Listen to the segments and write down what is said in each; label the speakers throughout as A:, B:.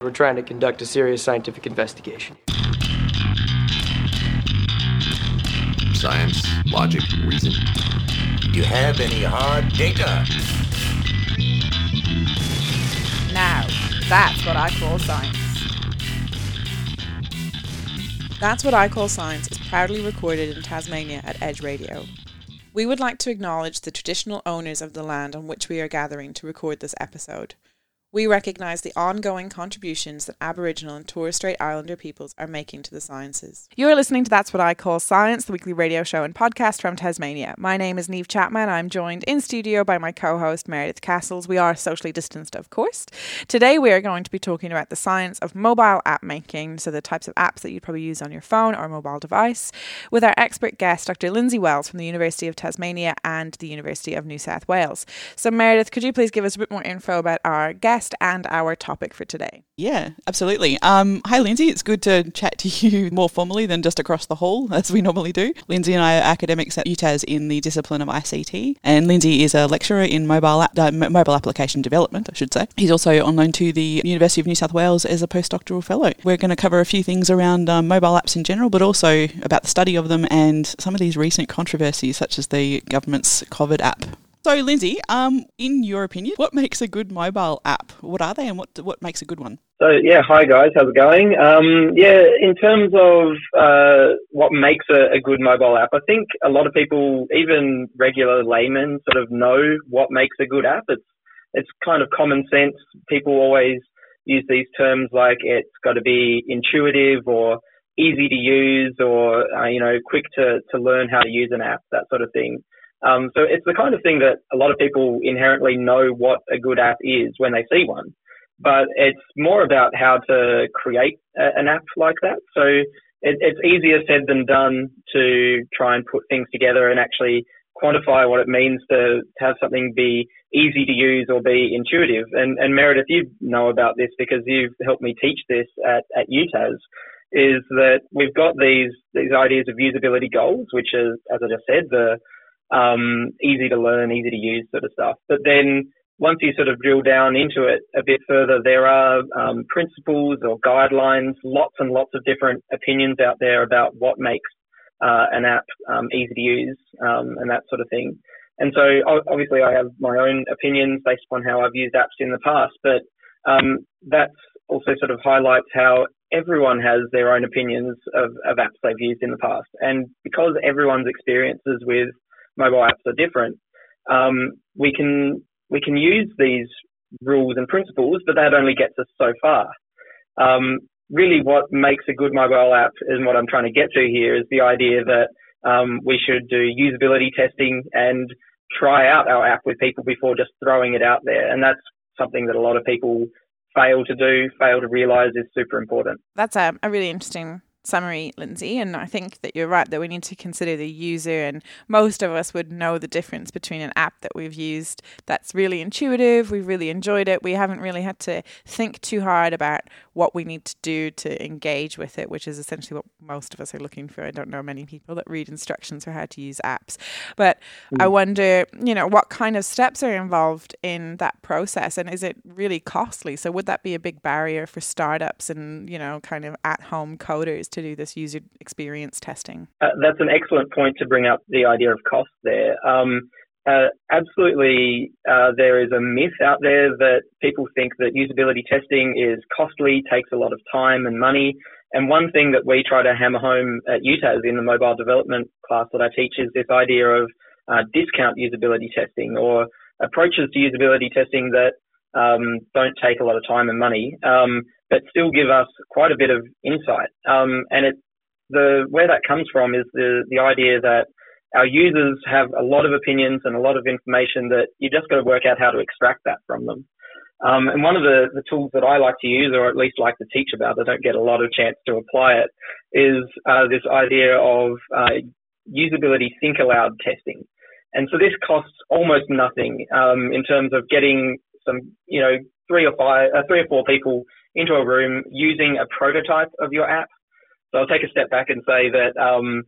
A: We're trying to conduct a serious scientific investigation.
B: Science, logic, reason.
C: Do you have any hard data?
D: Now, that's what I call science. That's What I Call Science is proudly recorded in Tasmania at Edge Radio. We would like to acknowledge the traditional owners of the land on which we are gathering to record this episode. We recognise the ongoing contributions that Aboriginal and Torres Strait Islander peoples are making to the sciences. You are listening to That's What I Call Science, the weekly radio show and podcast from Tasmania. My name is Neve Chapman. I'm joined in studio by my co host Meredith Castles. We are socially distanced, of course. Today we are going to be talking about the science of mobile app making, so the types of apps that you'd probably use on your phone or mobile device, with our expert guest, Dr. Lindsay Wells from the University of Tasmania and the University of New South Wales. So, Meredith, could you please give us a bit more info about our guest? Guest and our topic for today.
E: Yeah, absolutely. Um, hi, Lindsay. It's good to chat to you more formally than just across the hall, as we normally do. Lindsay and I are academics at UTAS in the discipline of ICT, and Lindsay is a lecturer in mobile app, uh, mobile application development, I should say. He's also on loan to the University of New South Wales as a postdoctoral fellow. We're going to cover a few things around um, mobile apps in general, but also about the study of them and some of these recent controversies, such as the government's COVID app. So, Lindsay, um, in your opinion, what makes a good mobile app? What are they, and what what makes a good one?
F: So, yeah, hi guys, how's it going? Um, yeah, in terms of uh, what makes a, a, good mobile app, I think a lot of people, even regular laymen, sort of know what makes a good app. It's it's kind of common sense. People always use these terms like it's got to be intuitive or easy to use or uh, you know quick to to learn how to use an app, that sort of thing. Um, so it's the kind of thing that a lot of people inherently know what a good app is when they see one, but it's more about how to create a, an app like that. So it, it's easier said than done to try and put things together and actually quantify what it means to have something be easy to use or be intuitive. And, and Meredith, you know about this because you've helped me teach this at, at UTAS is that we've got these, these ideas of usability goals, which is, as I just said, the um, easy to learn, easy to use sort of stuff. But then once you sort of drill down into it a bit further, there are um, principles or guidelines, lots and lots of different opinions out there about what makes uh, an app um, easy to use um, and that sort of thing. And so obviously I have my own opinions based upon how I've used apps in the past, but um, that also sort of highlights how everyone has their own opinions of, of apps they've used in the past. And because everyone's experiences with mobile apps are different, um, we can we can use these rules and principles, but that only gets us so far. Um, really, what makes a good mobile app, and what I'm trying to get to here, is the idea that um, we should do usability testing and try out our app with people before just throwing it out there, and that's something that a lot of people fail to do, fail to realize is super important.
D: That's a, a really interesting summary, Lindsay. And I think that you're right that we need to consider the user. And most of us would know the difference between an app that we've used that's really intuitive, we've really enjoyed it, we haven't really had to think too hard about what we need to do to engage with it, which is essentially what most of us are looking for. I don't know many people that read instructions for how to use apps. But mm. I wonder, you know, what kind of steps are involved in that process and is it really costly? So would that be a big barrier for startups and, you know, kind of at home coders to to do this user experience testing?
F: Uh, that's an excellent point to bring up the idea of cost there. Um, uh, absolutely, uh, there is a myth out there that people think that usability testing is costly, takes a lot of time and money. And one thing that we try to hammer home at UTAS in the mobile development class that I teach is this idea of uh, discount usability testing or approaches to usability testing that um, don't take a lot of time and money. Um, but still give us quite a bit of insight. Um, and it, the where that comes from is the the idea that our users have a lot of opinions and a lot of information that you just got to work out how to extract that from them. Um, and one of the, the tools that I like to use, or at least like to teach about, I don't get a lot of chance to apply it, is uh, this idea of uh, usability think aloud testing. And so this costs almost nothing um, in terms of getting some, you know, three or five, uh, three or four people into a room using a prototype of your app. So I'll take a step back and say that um,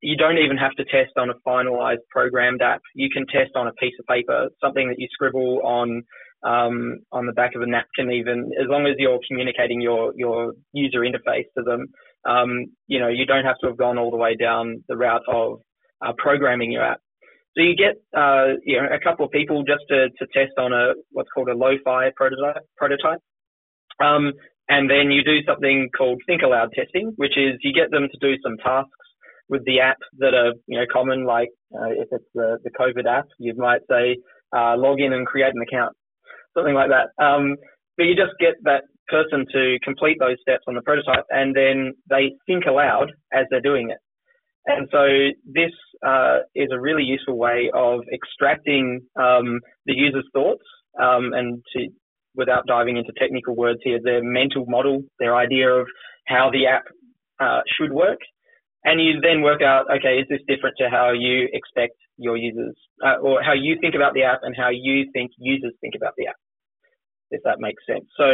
F: you don't even have to test on a finalized programmed app. You can test on a piece of paper, something that you scribble on um, on the back of a napkin, even as long as you're communicating your your user interface to them. Um, you know, you don't have to have gone all the way down the route of uh, programming your app. So you get uh, you know a couple of people just to, to test on a what's called a prototype. prototype. Um, and then you do something called think aloud testing, which is you get them to do some tasks with the app that are you know common, like uh, if it's the, the COVID app, you might say uh, log in and create an account, something like that. Um, but you just get that person to complete those steps on the prototype, and then they think aloud as they're doing it. And so this uh, is a really useful way of extracting um, the user's thoughts um, and to, without diving into technical words here, their mental model, their idea of how the app uh, should work. And you then work out, okay, is this different to how you expect your users, uh, or how you think about the app and how you think users think about the app? If that makes sense. So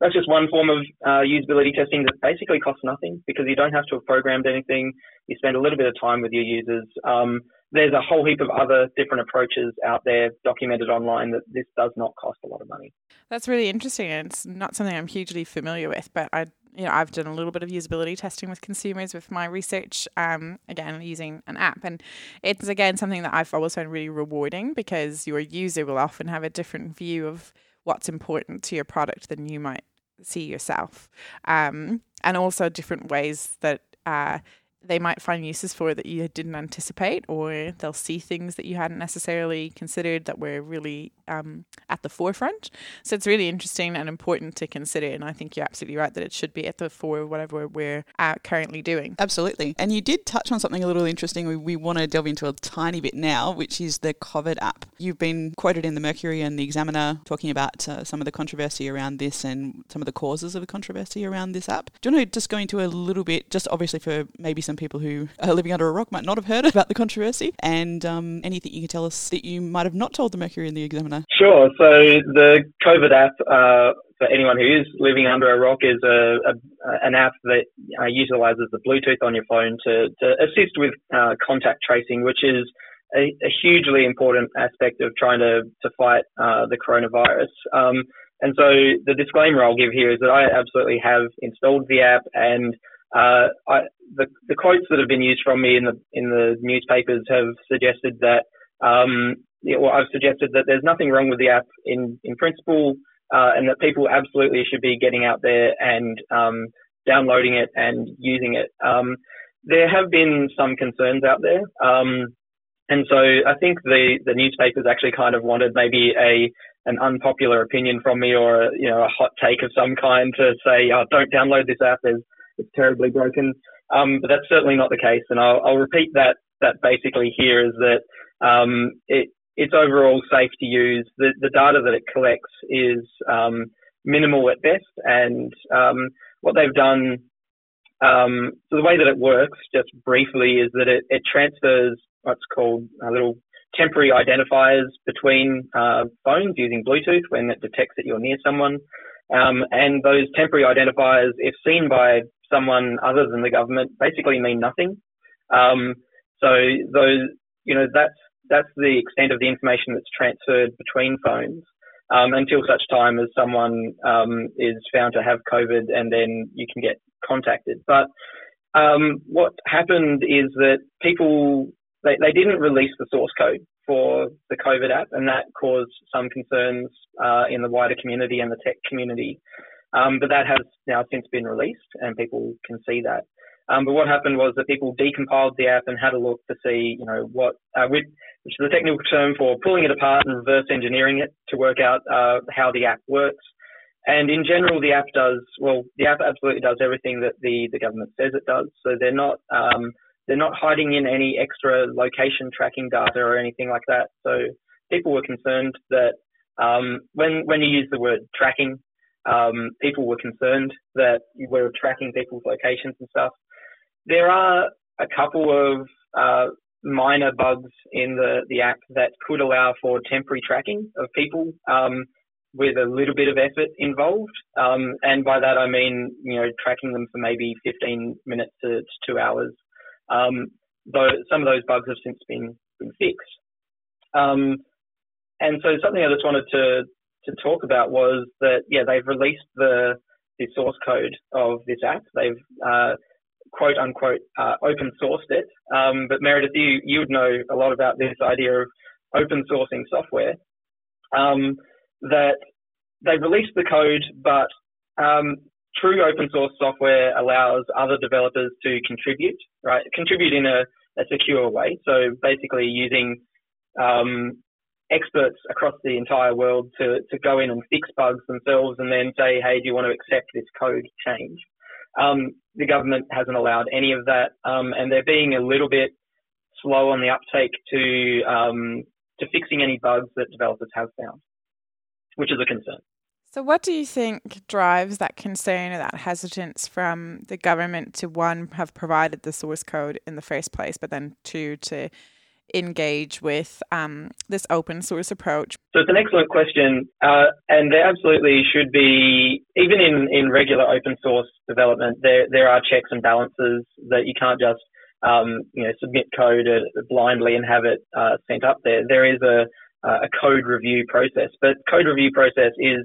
F: that's just one form of uh, usability testing that basically costs nothing because you don't have to have programmed anything. You spend a little bit of time with your users. Um, there's a whole heap of other different approaches out there documented online that this does not cost a lot of money.
D: That's really interesting. It's not something I'm hugely familiar with, but I you know, I've done a little bit of usability testing with consumers with my research, um, again, using an app. And it's, again, something that I've always found really rewarding because your user will often have a different view of what's important to your product than you might see yourself. Um, and also different ways that uh, they might find uses for that you didn't anticipate, or they'll see things that you hadn't necessarily considered that were really um, at the forefront. So it's really interesting and important to consider. And I think you're absolutely right that it should be at the fore of whatever we're uh, currently doing.
E: Absolutely. And you did touch on something a little interesting. We, we want to delve into a tiny bit now, which is the COVID app. You've been quoted in the Mercury and the Examiner talking about uh, some of the controversy around this and some of the causes of the controversy around this app. Do you want to just go into a little bit, just obviously for maybe some people who are living under a rock might not have heard about the controversy, and um, anything you can tell us that you might have not told the Mercury and the Examiner?
F: Sure. So the COVID app uh, for anyone who is living under a rock is a, a an app that uh, utilizes the Bluetooth on your phone to, to assist with uh, contact tracing, which is a, a, hugely important aspect of trying to to fight uh, the coronavirus. Um, and so the disclaimer I'll give here is that I absolutely have installed the app and uh, I, the, the quotes that have been used from me in the in the newspapers have suggested that um, well, I've suggested that there's nothing wrong with the app in in principle, uh, and that people absolutely should be getting out there and um, downloading it and using it. Um, there have been some concerns out there, um, and so I think the the newspapers actually kind of wanted maybe a an unpopular opinion from me or you know a hot take of some kind to say, oh, don't download this app. There's it's terribly broken. Um, but that's certainly not the case. And I'll, I'll repeat that, that basically here is that, um, it, it's overall safe to use. The, the data that it collects is, um, minimal at best. And, um, what they've done, um, so the way that it works, just briefly, is that it, it transfers what's called a little temporary identifiers between uh, phones using Bluetooth when it detects that you're near someone. Um, and those temporary identifiers, if seen by someone other than the government basically mean nothing. Um, so those, you know, that's that's the extent of the information that's transferred between phones um, until such time as someone um, is found to have COVID, and then you can get contacted. But um, what happened is that people they, they didn't release the source code for the COVID app, and that caused some concerns uh, in the wider community and the tech community. Um, but that has now since been released and people can see that. Um, but what happened was that people decompiled the app and had a look to see, you know, what, uh, which, which is a technical term for pulling it apart and reverse engineering it to work out uh, how the app works. And in general, the app does well. The app absolutely does everything that the the government says it does. So they're not um, they're not hiding in any extra location tracking data or anything like that. So people were concerned that um, when when you use the word tracking, um, people were concerned that we were tracking people's locations and stuff. There are a couple of uh, minor bugs in the, the app that could allow for temporary tracking of people um, with a little bit of effort involved. Um, and by that I mean, you know, tracking them for maybe 15 minutes to, to two hours. Um, though some of those bugs have since been, been fixed. Um, and so something I just wanted to to talk about was that yeah they've released the the source code of this app. They've uh, quote unquote uh, open sourced it. Um, but Meredith, you you would know a lot about this idea of open sourcing software. Um, that they've released the code, but um, true open source software allows other developers to contribute, right? Contribute in a, a secure way. So basically using um, experts across the entire world to, to go in and fix bugs themselves and then say, hey, do you want to accept this code change? Um, the government hasn't allowed any of that, um, and they're being a little bit slow on the uptake to um, to fixing any bugs that developers have found, which is a concern.
D: So, what do you think drives that concern or that hesitance from the government to one have provided the source code in the first place, but then two to engage with um, this open source approach?
F: So it's an excellent question, uh, and there absolutely should be, even in, in regular open source development, there there are checks and balances that you can't just um, you know submit code blindly and have it uh, sent up there. There is a a code review process, but code review process is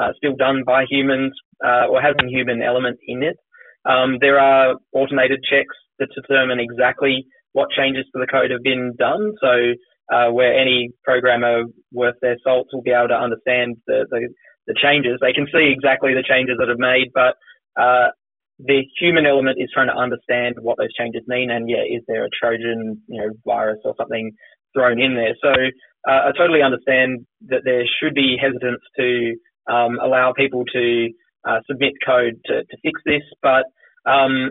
F: uh, still done by humans uh, or has a human element in it. Um, there are automated checks that determine exactly what changes to the code have been done. So uh, where any programmer worth their salt will be able to understand the, the, the changes. They can see exactly the changes that are made, but uh, the human element is trying to understand what those changes mean. And yeah, is there a Trojan, you know, virus or something thrown in there? So uh, I totally understand that there should be hesitance to um, allow people to uh, submit code to, to fix this, but um,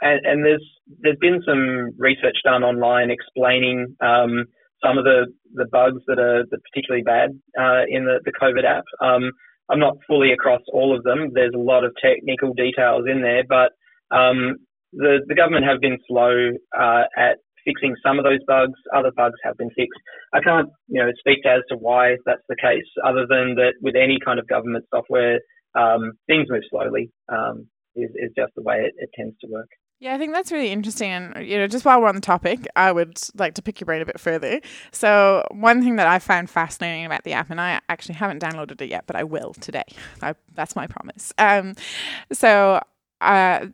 F: and, and, there's there's been some research done online explaining um, some of the, the bugs that are particularly bad uh, in the, the COVID app. Um, I'm not fully across all of them. There's a lot of technical details in there, but um, the the government have been slow uh, at fixing some of those bugs. Other bugs have been fixed. I can't you know speak as to why that's the case, other than that with any kind of government software, um, things move slowly. Um, is, is just the way it, it tends to work.
D: Yeah, I think that's really interesting. And, you know, just while we're on the topic, I would like to pick your brain a bit further. So, one thing that I found fascinating about the app, and I actually haven't downloaded it yet, but I will today. I, that's my promise. Um, so, uh,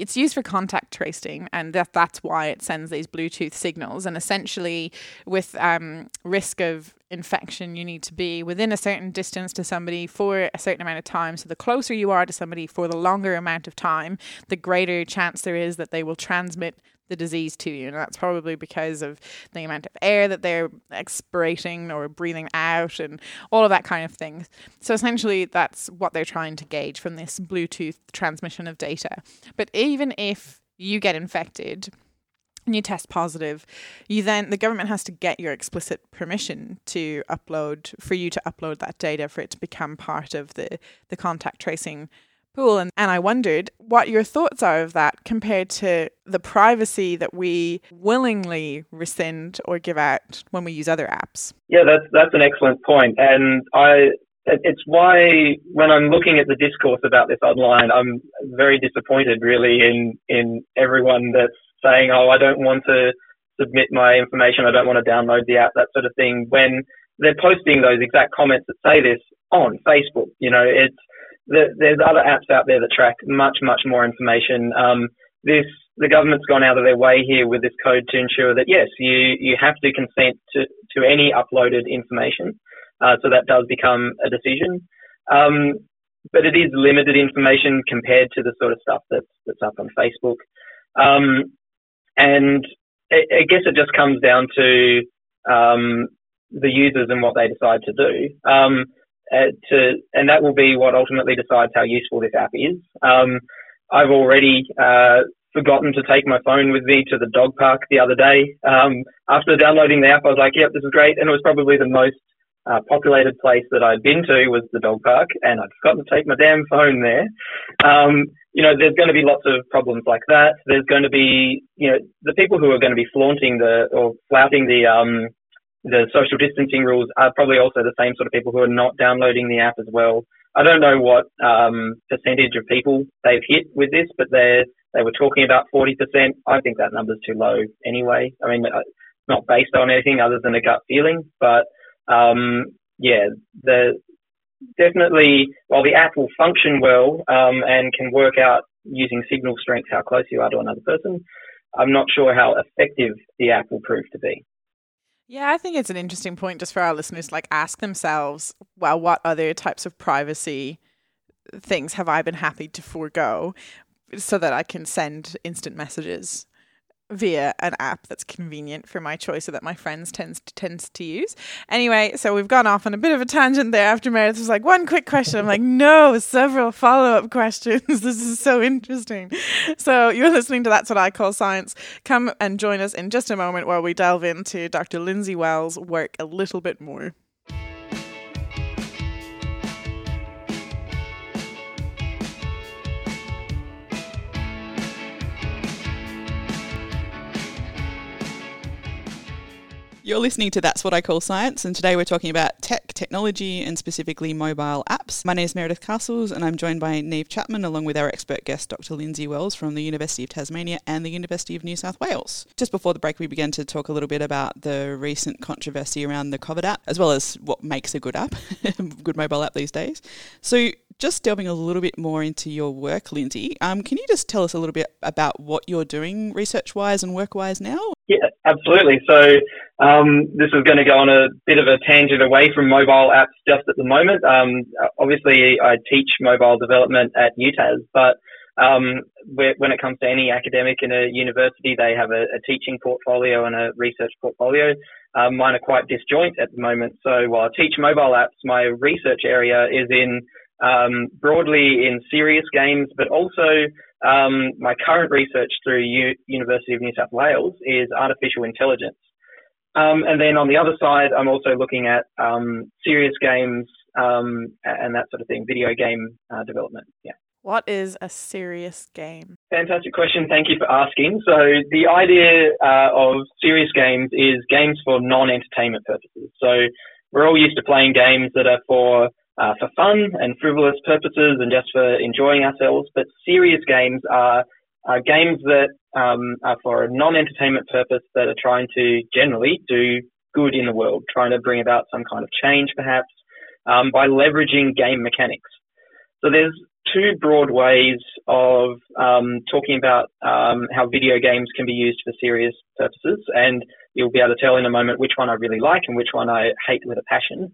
D: it's used for contact tracing, and that, that's why it sends these Bluetooth signals. And essentially, with um, risk of infection, you need to be within a certain distance to somebody for a certain amount of time. So, the closer you are to somebody for the longer amount of time, the greater chance there is that they will transmit the disease to you. And that's probably because of the amount of air that they're expirating or breathing out and all of that kind of thing. So essentially, that's what they're trying to gauge from this Bluetooth transmission of data. But even if you get infected, and you test positive, you then the government has to get your explicit permission to upload for you to upload that data for it to become part of the the contact tracing pool. And, and I wondered what your thoughts are of that compared to the privacy that we willingly rescind or give out when we use other apps.
F: Yeah, that's that's an excellent point. and I. It's why when I'm looking at the discourse about this online, I'm very disappointed, really, in in everyone that's saying, "Oh, I don't want to submit my information. I don't want to download the app," that sort of thing. When they're posting those exact comments that say this on Facebook, you know, it's there's other apps out there that track much, much more information. Um, this the government's gone out of their way here with this code to ensure that yes, you you have to consent to to any uploaded information. Uh, so that does become a decision. Um, but it is limited information compared to the sort of stuff that's that's up on Facebook. Um, and I, I guess it just comes down to um, the users and what they decide to do. Uh, to, and that will be what ultimately decides how useful this app is. Um, I've already uh, forgotten to take my phone with me to the dog park the other day. Um, after downloading the app, I was like, "Yep, this is great," and it was probably the most uh, populated place that I'd been to was the dog park, and I'd forgotten to take my damn phone there. Um, you know, there's going to be lots of problems like that. There's going to be, you know, the people who are going to be flaunting the or flouting the um, the social distancing rules are probably also the same sort of people who are not downloading the app as well. I don't know what um, percentage of people they've hit with this, but they they were talking about 40%. I think that number's too low anyway. I mean, uh, not based on anything other than a gut feeling, but um, yeah, the definitely, while the app will function well um, and can work out using signal strength how close you are to another person, I'm not sure how effective the app will prove to be.
D: Yeah, I think it's an interesting point just for our listeners like ask themselves, well, what other types of privacy things have I been happy to forego so that I can send instant messages via an app that's convenient for my choice or that my friends tends to, tends to use. Anyway, so we've gone off on a bit of a tangent there after Meredith was like, one quick question. I'm like, no, several follow-up questions. this is so interesting. So you're listening to That's What I Call Science. Come and join us in just a moment while we delve into Dr. Lindsay Wells' work a little bit more.
E: You're listening to That's What I Call Science, and today we're talking about tech, technology, and specifically mobile apps. My name is Meredith Castles, and I'm joined by Neve Chapman, along with our expert guest, Dr. Lindsay Wells from the University of Tasmania and the University of New South Wales. Just before the break, we began to talk a little bit about the recent controversy around the COVID app, as well as what makes a good app, a good mobile app these days. So, just delving a little bit more into your work, Lindsay, um, can you just tell us a little bit about what you're doing research wise and work wise now?
F: Yeah, absolutely. So um, this is going to go on a bit of a tangent away from mobile apps just at the moment. Um, obviously, I teach mobile development at UTAS, but um, when it comes to any academic in a university, they have a, a teaching portfolio and a research portfolio. Um, mine are quite disjoint at the moment. So while I teach mobile apps, my research area is in um, broadly in serious games, but also um, my current research through U- University of New South Wales is artificial intelligence. Um, and then on the other side, I'm also looking at um, serious games um, and that sort of thing, video game uh, development. Yeah.
D: What is a serious game?
F: Fantastic question. Thank you for asking. So the idea uh, of serious games is games for non-entertainment purposes. So we're all used to playing games that are for uh, for fun and frivolous purposes and just for enjoying ourselves. But serious games are, are games that um, are for a non-entertainment purpose that are trying to generally do good in the world, trying to bring about some kind of change perhaps um, by leveraging game mechanics. So there's two broad ways of um, talking about um, how video games can be used for serious purposes, and you'll be able to tell in a moment which one I really like and which one I hate with a passion.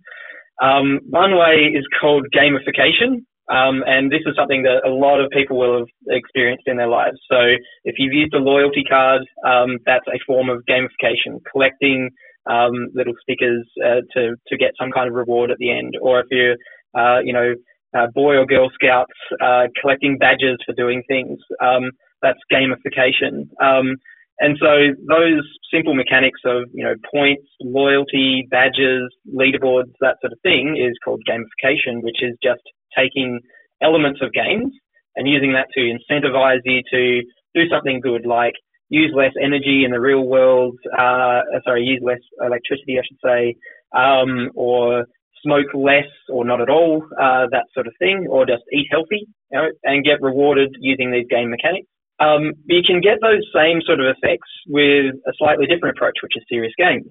F: Um, one way is called gamification, um, and this is something that a lot of people will have experienced in their lives. So if you've used a loyalty card, um, that's a form of gamification, collecting um, little stickers uh, to to get some kind of reward at the end. Or if you're, uh, you know, uh, boy or girl scouts uh, collecting badges for doing things, um, that's gamification. And so those simple mechanics of, you know, points, loyalty, badges, leaderboards, that sort of thing is called gamification, which is just taking elements of games and using that to incentivize you to do something good, like use less energy in the real world, uh, sorry, use less electricity, I should say, um, or smoke less or not at all, uh, that sort of thing, or just eat healthy, you know, and get rewarded using these game mechanics. Um, you can get those same sort of effects with a slightly different approach, which is serious games,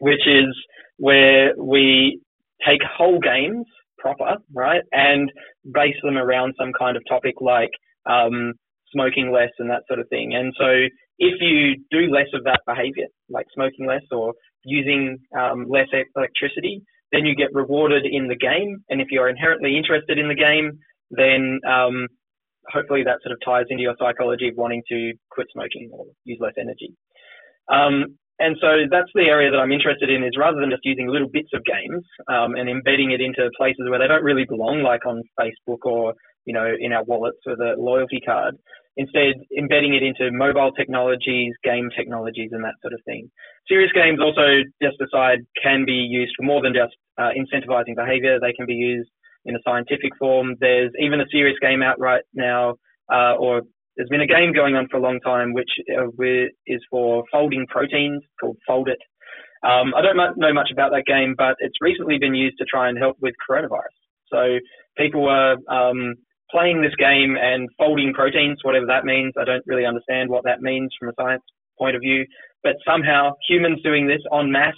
F: which is where we take whole games proper, right, and base them around some kind of topic like um, smoking less and that sort of thing. And so if you do less of that behavior, like smoking less or using um, less electricity, then you get rewarded in the game. And if you're inherently interested in the game, then um, hopefully that sort of ties into your psychology of wanting to quit smoking or use less energy. Um, and so that's the area that I'm interested in is rather than just using little bits of games um, and embedding it into places where they don't really belong, like on Facebook or, you know, in our wallets with a loyalty card, instead embedding it into mobile technologies, game technologies and that sort of thing. Serious games also, just aside, can be used for more than just uh, incentivizing behavior. They can be used in a scientific form. There's even a serious game out right now, uh, or there's been a game going on for a long time, which uh, is for folding proteins called Foldit. Um, I don't know much about that game, but it's recently been used to try and help with coronavirus. So people are um, playing this game and folding proteins, whatever that means. I don't really understand what that means from a science point of view, but somehow humans doing this en masse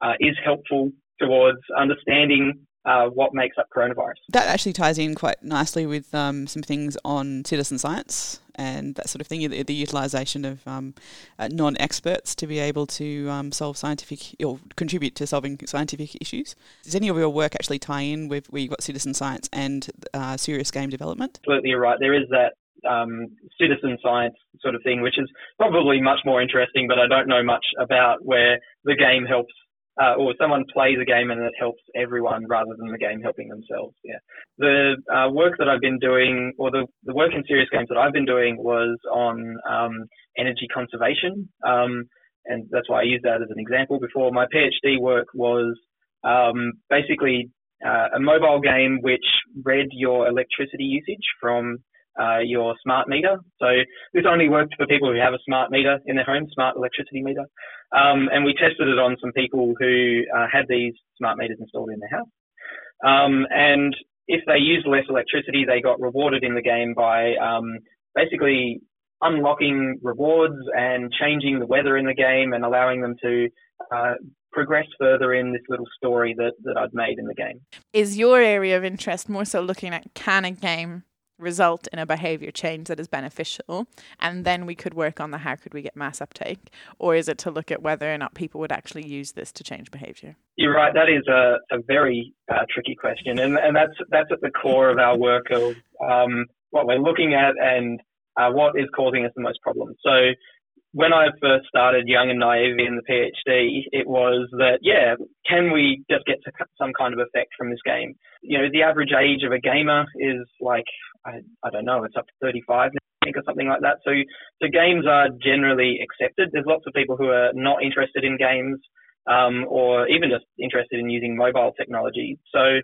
F: uh, is helpful towards understanding uh, what makes up coronavirus.
E: That actually ties in quite nicely with um, some things on citizen science and that sort of thing, the, the utilisation of um, uh, non-experts to be able to um, solve scientific or contribute to solving scientific issues. Does any of your work actually tie in with where you've got citizen science and uh, serious game development?
F: Absolutely right. There is that um, citizen science sort of thing, which is probably much more interesting, but I don't know much about where the game helps uh, or someone plays a game and it helps everyone rather than the game helping themselves. Yeah. The uh, work that I've been doing, or the, the work in serious games that I've been doing was on um, energy conservation. Um, and that's why I used that as an example before. My PhD work was um, basically uh, a mobile game which read your electricity usage from uh, your smart meter. So this only worked for people who have a smart meter in their home, smart electricity meter. Um, and we tested it on some people who uh, had these smart meters installed in their house. Um, and if they used less electricity, they got rewarded in the game by um, basically unlocking rewards and changing the weather in the game and allowing them to uh, progress further in this little story that, that I'd made in the game.
D: Is your area of interest more so looking at can a game result in a behavior change that is beneficial and then we could work on the how could we get mass uptake or is it to look at whether or not people would actually use this to change behavior?
F: You're right. That is a, a very uh, tricky question and, and that's that's at the core of our work of um, what we're looking at and uh, what is causing us the most problems. So when I first started young and naive in the PhD, it was that, yeah, can we just get some kind of effect from this game? You know, the average age of a gamer is like, I, I don't know, it's up to 35 I think or something like that. So, so games are generally accepted. There's lots of people who are not interested in games, um, or even just interested in using mobile technology. So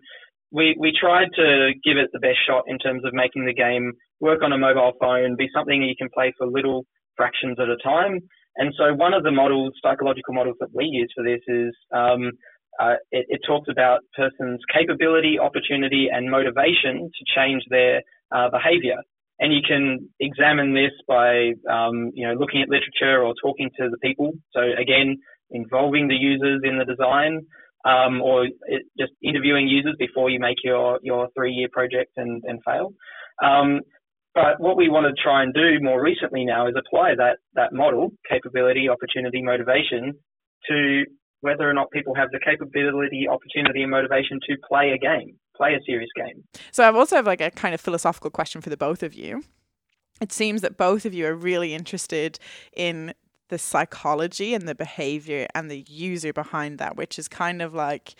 F: we, we tried to give it the best shot in terms of making the game work on a mobile phone, be something you can play for little fractions at a time. And so one of the models, psychological models that we use for this is um, uh, it, it, talks about person's capability, opportunity, and motivation to change their uh, behavior. And you can examine this by, um, you know, looking at literature or talking to the people. So again, involving the users in the design, um, or it, just interviewing users before you make your your three year project and, and fail. Um, but what we want to try and do more recently now is apply that, that model, capability, opportunity, motivation, to whether or not people have the capability, opportunity, and motivation to play a game, play a serious game.
D: So I've also have like a kind of philosophical question for the both of you. It seems that both of you are really interested in the psychology and the behavior and the user behind that, which is kind of like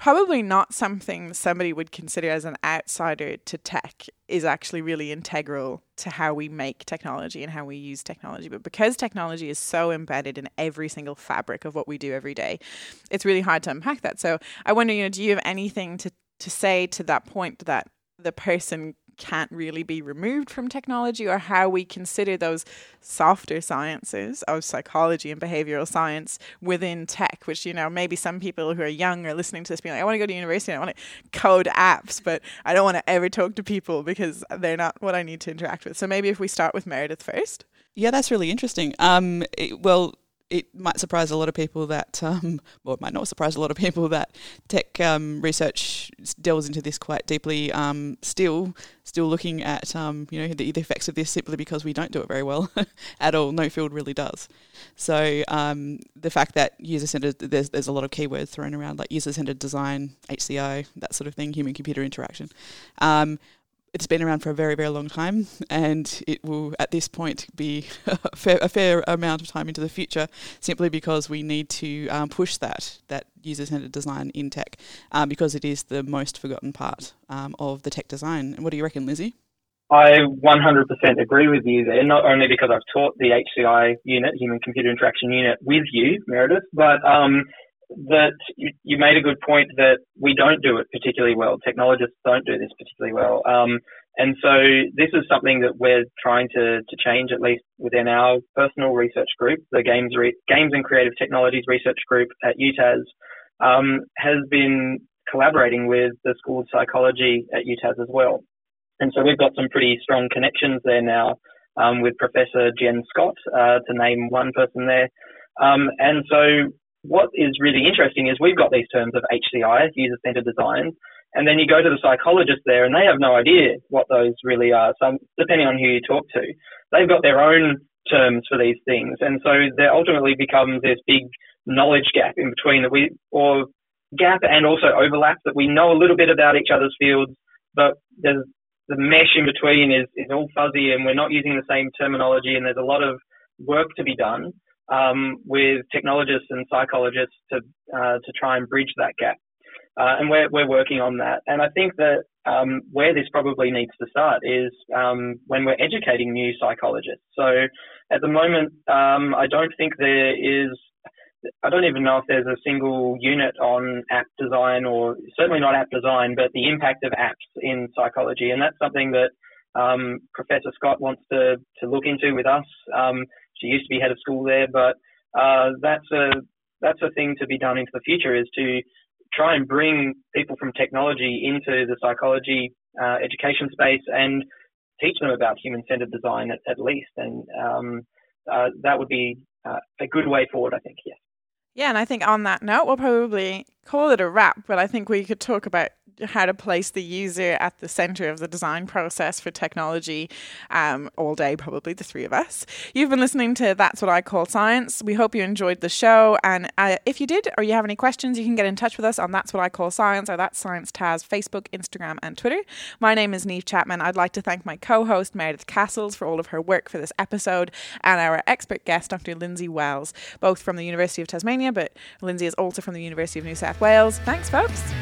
D: probably not something somebody would consider as an outsider to tech is actually really integral to how we make technology and how we use technology. But because technology is so embedded in every single fabric of what we do every day, it's really hard to unpack that. So I wonder, you know, do you have anything to, to say to that point that the person can't really be removed from technology or how we consider those softer sciences of psychology and behavioral science within tech, which, you know, maybe some people who are young are listening to this being like, I want to go to university, I want to code apps, but I don't want to ever talk to people because they're not what I need to interact with. So maybe if we start with Meredith first.
E: Yeah, that's really interesting. Um, it, well, it might surprise a lot of people that, um, or it might not surprise a lot of people that tech um, research delves into this quite deeply. Um, still, still looking at um, you know the, the, effects of this simply because we don't do it very well at all. No field really does. So um, the fact that user centered, there's there's a lot of keywords thrown around like user centered design, HCI, that sort of thing, human computer interaction. It's been around for a very, very long time, and it will at this point be a fair, a fair amount of time into the future, simply because we need to um, push that that user-centered design in tech, um, because it is the most forgotten part um, of the tech design. And what do you reckon, Lizzie?
F: I 100% agree with you there, not only because I've taught the HCI unit, Human Computer Interaction Unit, with you, Meredith, but um, that you, you, made a good point that we don't do it particularly well. Technologists don't do this particularly well. Um, and so this is something that we're trying to, to change, at least within our personal research group, the Games, Re- Games and Creative Technologies Research Group at UTAS, um, has been collaborating with the School of Psychology at UTAS as well. And so we've got some pretty strong connections there now um, with Professor Jen Scott, uh, to name one person there. Um, and so what is really interesting is we've got these terms of HCI, user centered design, and then you go to the psychologist there and they have no idea what those really are. So depending on who you talk to, they've got their own terms for these things. And so there ultimately becomes this big knowledge gap in between that we, or gap and also overlap that we know a little bit about each other's fields, but there's the mesh in between is, is all fuzzy and we're not using the same terminology and there's a lot of work to be done um, with technologists and psychologists to uh, to try and bridge that gap. Uh, and we're we're working on that. And I think that um, where this probably needs to start is um, when we're educating new psychologists. So at the moment, um, I don't think there is. I don't even know if there's a single unit on app design or certainly not app design, but the impact of apps in psychology. And that's something that um, Professor Scott wants to, to look into with us. Um, she used to be head of school there, but uh, that's a that's a thing to be done into the future is to try and bring people from technology into the psychology uh, education space and teach them about human-centered design at, at least, and um, uh, that would be uh, a good way forward, I think. Yes.
D: Yeah, and I think on that note, we'll probably call it a wrap, but I think we could talk about how to place the user at the center of the design process for technology um, all day, probably the three of us. You've been listening to That's What I Call Science. We hope you enjoyed the show. And uh, if you did, or you have any questions, you can get in touch with us on That's What I Call Science or That's Science Taz, Facebook, Instagram, and Twitter. My name is Neve Chapman. I'd like to thank my co host, Meredith Castles, for all of her work for this episode, and our expert guest, Dr. Lindsay Wells, both from the University of Tasmania, but Lindsay is also from the University of New South Wales. Thanks, folks.